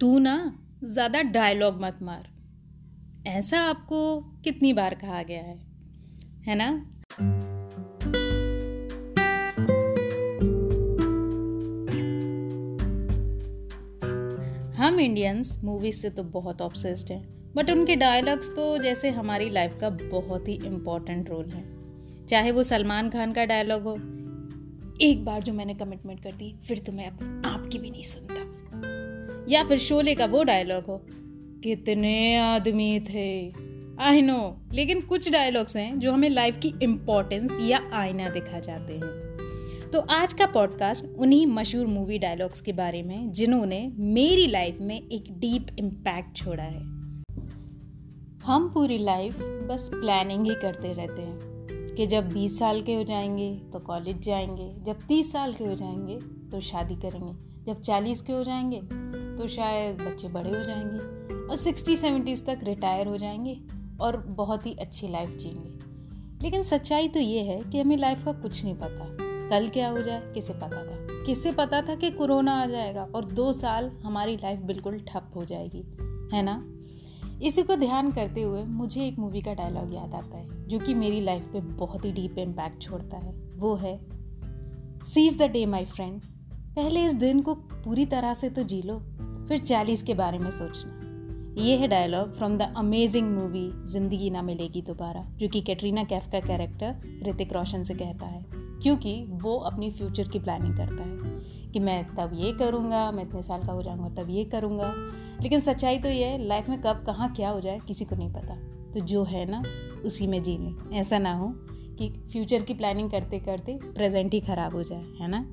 तू ना ज़्यादा डायलॉग मत मार। ऐसा आपको कितनी बार कहा गया है है ना? हम इंडियंस मूवीज़ से तो बहुत ऑब्सेस्ड हैं बट उनके डायलॉग्स तो जैसे हमारी लाइफ का बहुत ही इम्पोर्टेंट रोल है। चाहे वो सलमान खान का डायलॉग हो, एक बार जो मैंने कमिटमेंट कर दी, फिर तो मैं आपकी भी नहीं सुनता। या फिर शोले का वो डायलॉग हो। कितने आदमी थे। आई नो लेकिन कुछ डायलॉग्स हैं जो हमें लाइफ की इम्पोर्टेंस या आईना दिखा जाते हैं। तो आज का पॉडकास्ट उन्हीं मशहूर मूवी डायलॉग्स के बारे में, जिन्होंने मेरी लाइफ में एक डीप इम्पैक्ट छोड़ा है। हम पूरी लाइफ बस प्लानिंग ही करते रहते हैं कि जब 20 साल के हो जाएँगे तो कॉलेज जाएँगे, जब 30 साल के हो जाएँगे तो शादी करेंगे, जब 40 के हो जाएँगे तो शायद बच्चे बड़े हो जाएँगे और सिक्सटी, सेवेंटीज़ तक रिटायर हो जाएँगे और बहुत ही अच्छी लाइफ जिएँगे। लेकिन सच्चाई तो ये है कि हमें लाइफ का कुछ नहीं पता। कल क्या हो जाए, किसे पता था? किसे पता था कि कोरोना आ जाएगा और दो साल हमारी लाइफ बिल्कुल ठप हो जाएगी, है ना? इसी को ध्यान करते हुए मुझे एक मूवी का डायलॉग याद आता है, जो कि मेरी लाइफ पे बहुत ही डीप इम्पैक्ट छोड़ता है। वो है seize the day my friend पहले इस दिन को पूरी तरह से तो जी लो फिर चालीस के बारे में सोचना। ये है dialogue from the amazing movie Zindagi Na Milegi दोबारा, जो कि कैटरीना कैफ का कैरेक्टर ऋतिक रोशन से कहता है, क्योंकि वो अपनी फ्यूचर की प्लानिंग करता है कि मैं तब ये करूँगा, मैं इतने साल का हो जाऊँगा, तब ये करूँगा। लेकिन सच्चाई तो ये है लाइफ में कब, कहाँ क्या हो जाए, किसी को नहीं पता। तो जो है ना, उसी में जी लें। ऐसा ना हो कि फ्यूचर की प्लानिंग करते करते प्रेजेंट ही खराब हो जाए, है ना?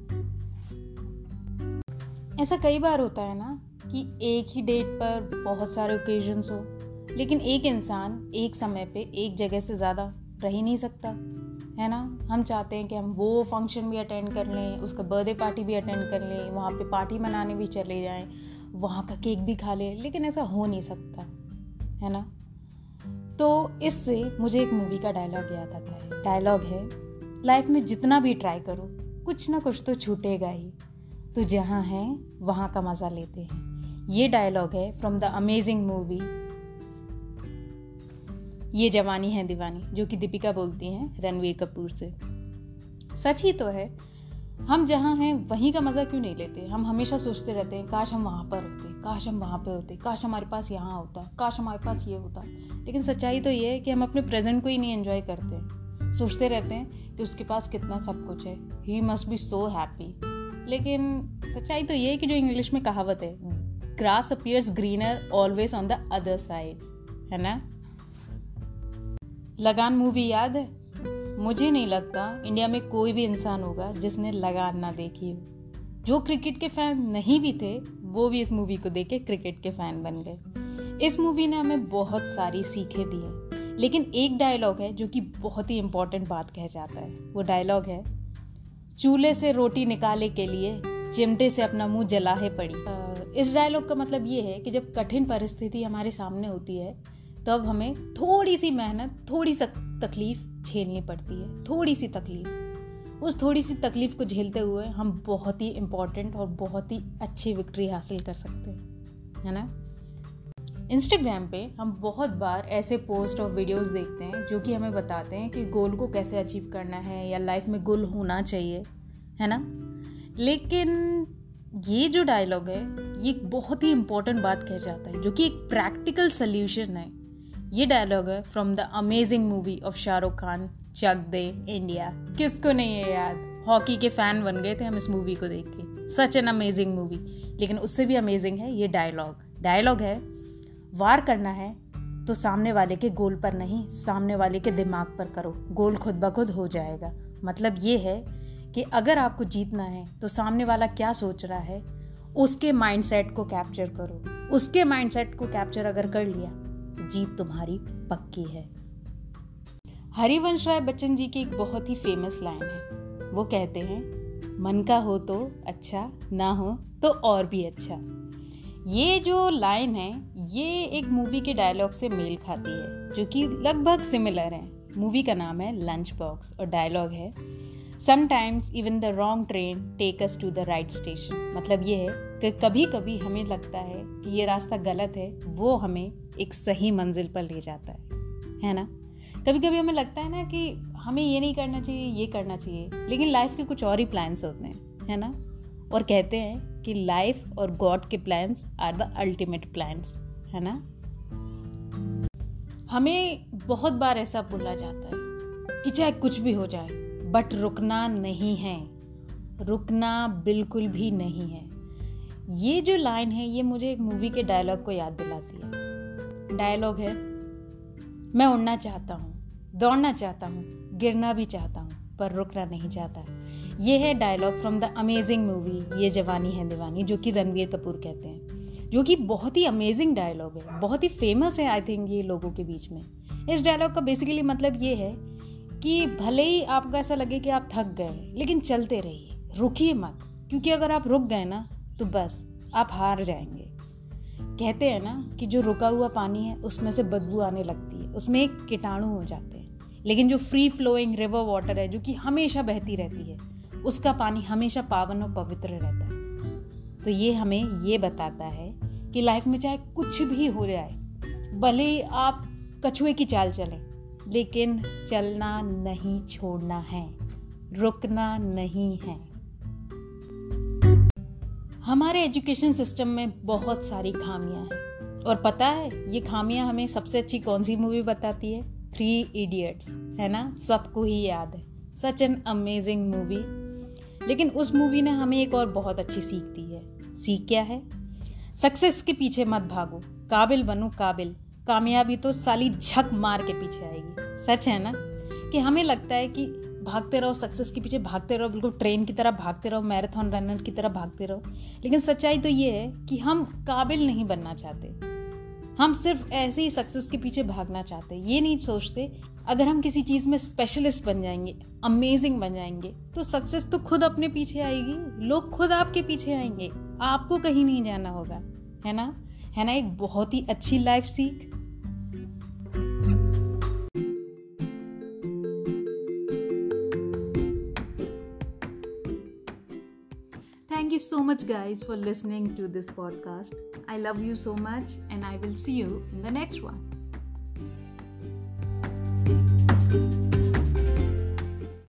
ऐसा कई बार होता है ना कि एक ही डेट पर बहुत सारे ओकेजन्स हो, लेकिन एक इंसान एक समय पे एक जगह से ज़्यादा रह ही नहीं सकता, है ना? हम चाहते हैं कि हम वो फ़ंक्शन भी अटेंड कर लें, उसका बर्थडे पार्टी भी अटेंड कर लें, वहाँ पे पार्टी मनाने भी चले जाएँ, वहाँ का केक भी खा लें, लेकिन ऐसा हो नहीं सकता, है ना? तो इससे मुझे एक मूवी का डायलॉग याद आता है। डायलॉग है लाइफ में जितना भी ट्राई करो, कुछ ना कुछ तो छूटेगा ही तो जहाँ है, वहाँ का मज़ा लेते हैं। ये डायलॉग है from the amazing movie Yeh जवानी है दीवानी, जो कि दीपिका बोलती हैं रणवीर कपूर से। सच ही तो है, हम जहाँ हैं वहीं का मज़ा क्यों नहीं लेते? हम हमेशा सोचते रहते हैं, काश हम वहाँ पर होते, काश हम वहाँ पर होते, काश हमारे पास यहाँ होता, काश हमारे पास ये होता। लेकिन सच्चाई तो ये है कि हम अपने प्रेजेंट को ही नहीं एंजॉय करते सोचते रहते हैं कि उसके पास कितना सब कुछ है। He must be so happy लेकिन सच्चाई तो ये है कि जो इंग्लिश में कहावत है grass appears greener always on the other side है ना? लगान मूवी याद है? मुझे नहीं लगता इंडिया में कोई भी इंसान होगा जिसने लगान ना देखी हो। जो क्रिकेट के फ़ैन नहीं भी थे, वो भी इस मूवी को देख के क्रिकेट के फ़ैन बन गए। इस मूवी ने हमें बहुत सारी सीखें दी हैं। लेकिन एक डायलॉग है जो कि बहुत ही इंपॉर्टेंट बात कह जाता है। वो डायलॉग है, चूल्हे से रोटी निकाले के लिए चिमटे से अपना मुँह जलाहे पड़ी। इस डायलॉग का मतलब ये है कि जब कठिन परिस्थिति हमारे सामने होती है, तब हमें थोड़ी सी मेहनत, थोड़ी सी तकलीफ़ झेलनी पड़ती है। थोड़ी सी तकलीफ़। उस थोड़ी सी तकलीफ़ को झेलते हुए हम बहुत ही इम्पोर्टेंट और बहुत ही अच्छी विक्ट्री हासिल कर सकते हैं। है ना? इंस्टाग्राम पे हम बहुत बार ऐसे पोस्ट और वीडियोस देखते हैं, जो कि हमें बताते हैं कि गोल को कैसे अचीव करना है या लाइफ में गोल होना चाहिए। है ना? लेकिन ये जो डायलॉग है, ये एक बहुत ही इंपॉर्टेंट बात कह जाता है, जो कि एक प्रैक्टिकल सोल्यूशन है। ये डायलॉग है from the amazing movie of Shahrukh Khan Chak De India किसको नहीं है याद? हॉकी के फ़ैन बन गए थे हम इस मूवी को देख के। सच एन अमेजिंग मूवी लेकिन उससे भी अमेजिंग है ये डायलॉग डायलॉग है, वार करना है तो सामने वाले के गोल पर नहीं, सामने वाले के दिमाग पर करो। गोल खुद ब खुद हो जाएगा। मतलब ये है कि अगर आपको जीतना है तो सामने वाला क्या सोच रहा है, उसके माइंडसेट को कैप्चर करो। उसके माइंडसेट को कैप्चर अगर कर लिया तो जीत तुम्हारी पक्की है। हरिवंश राय बच्चन जी की एक बहुत ही फ़ेमस लाइन है। वो कहते हैं, मन का हो तो अच्छा ना हो तो और भी अच्छा। ये जो लाइन है, ये एक मूवी के डायलॉग से मेल खाती है, जो कि लगभग सिमिलर है। मूवी का नाम है लंच बॉक्स और डायलॉग है sometimes even the wrong train take us to the right station मतलब ये है कि कभी कभी हमें लगता है कि ये रास्ता गलत है, वो हमें एक सही मंजिल पर ले जाता है। है ना? कभी कभी हमें लगता है ना कि हमें ये नहीं करना चाहिए, ये करना चाहिए, लेकिन लाइफ के कुछ और ही प्लान्स होते हैं, है ना? और कहते हैं कि लाइफ और गॉड के plans are the ultimate plans है ना? हमें बहुत बार ऐसा बोला जाता है कि चाहे कुछ भी हो जाए बट रुकना नहीं है। रुकना बिल्कुल भी नहीं है। ये जो लाइन है, ये मुझे एक मूवी के डायलॉग को याद दिलाती है। डायलॉग है, मैं उड़ना चाहता हूँ, दौड़ना चाहता हूँ, गिरना भी चाहता हूँ, पर रुकना नहीं चाहता। ये है dialogue from the amazing movie Yeh Jawaani Hai दीवानी, जो कि रणवीर कपूर कहते हैं। जो कि बहुत ही अमेजिंग डायलॉग है, बहुत ही फ़ेमस है आई थिंक ये लोगों के बीच में। इस डायलॉग का बेसिकली मतलब ये है कि भले ही आपको ऐसा लगे कि आप थक गए, लेकिन चलते रहिए, रुकिए मत। क्योंकि अगर आप रुक गए ना तो बस, आप हार जाएँगे। कहते हैं ना कि जो रुका हुआ पानी है, उसमें से बदबू आने लगती है। उसमें एक कीटाणु हो जाते हैं। लेकिन जो फ्री फ्लोइंग रिवर वाटर है, जो कि हमेशा बहती रहती है, उसका पानी हमेशा पावन और पवित्र रहता है। तो ये हमें ये बताता है कि लाइफ में चाहे कुछ भी हो जाए, भले आप कछुए की चाल चलें लेकिन चलना नहीं छोड़ना है, रुकना नहीं है। हमारे एजुकेशन सिस्टम में बहुत सारी खामियाँ हैं। और पता है, ये खामियाँ हमें सबसे अच्छी कौन सी मूवी बताती है? थ्री इडियट्स है ना? सबको ही याद है। सच एन अमेजिंग मूवी लेकिन उस मूवी ने हमें एक और बहुत अच्छी सीख दी है। सीख क्या है? सक्सेस के पीछे मत भागो। काबिल बनो काबिल। कामयाबी तो साली झक मार के पीछे आएगी। सच है ना? कि हमें लगता है कि भागते रहो सक्सेस के पीछे भागते रहो, बिल्कुल ट्रेन की तरह भागते रहो मैराथन रनर की तरह भागते रहो। लेकिन सच्चाई तो ये है कि हम काबिल नहीं बनना चाहते। हम सिर्फ़ ऐसे ही सक्सेस के पीछे भागना चाहते ये नहीं सोचते, अगर हम किसी चीज़ में स्पेशलिस्ट बन जाएँगे अमेजिंग बन जाएँगे तो सक्सेस तो खुद अपने पीछे आएगी। लोग खुद आपके पीछे आएँगे। आपको कहीं नहीं जाना होगा, है ना? है ना, एक बहुत ही अच्छी लाइफ सीख thank you so much guys for listening to this podcast I love you so much and I will see you in the next one thank you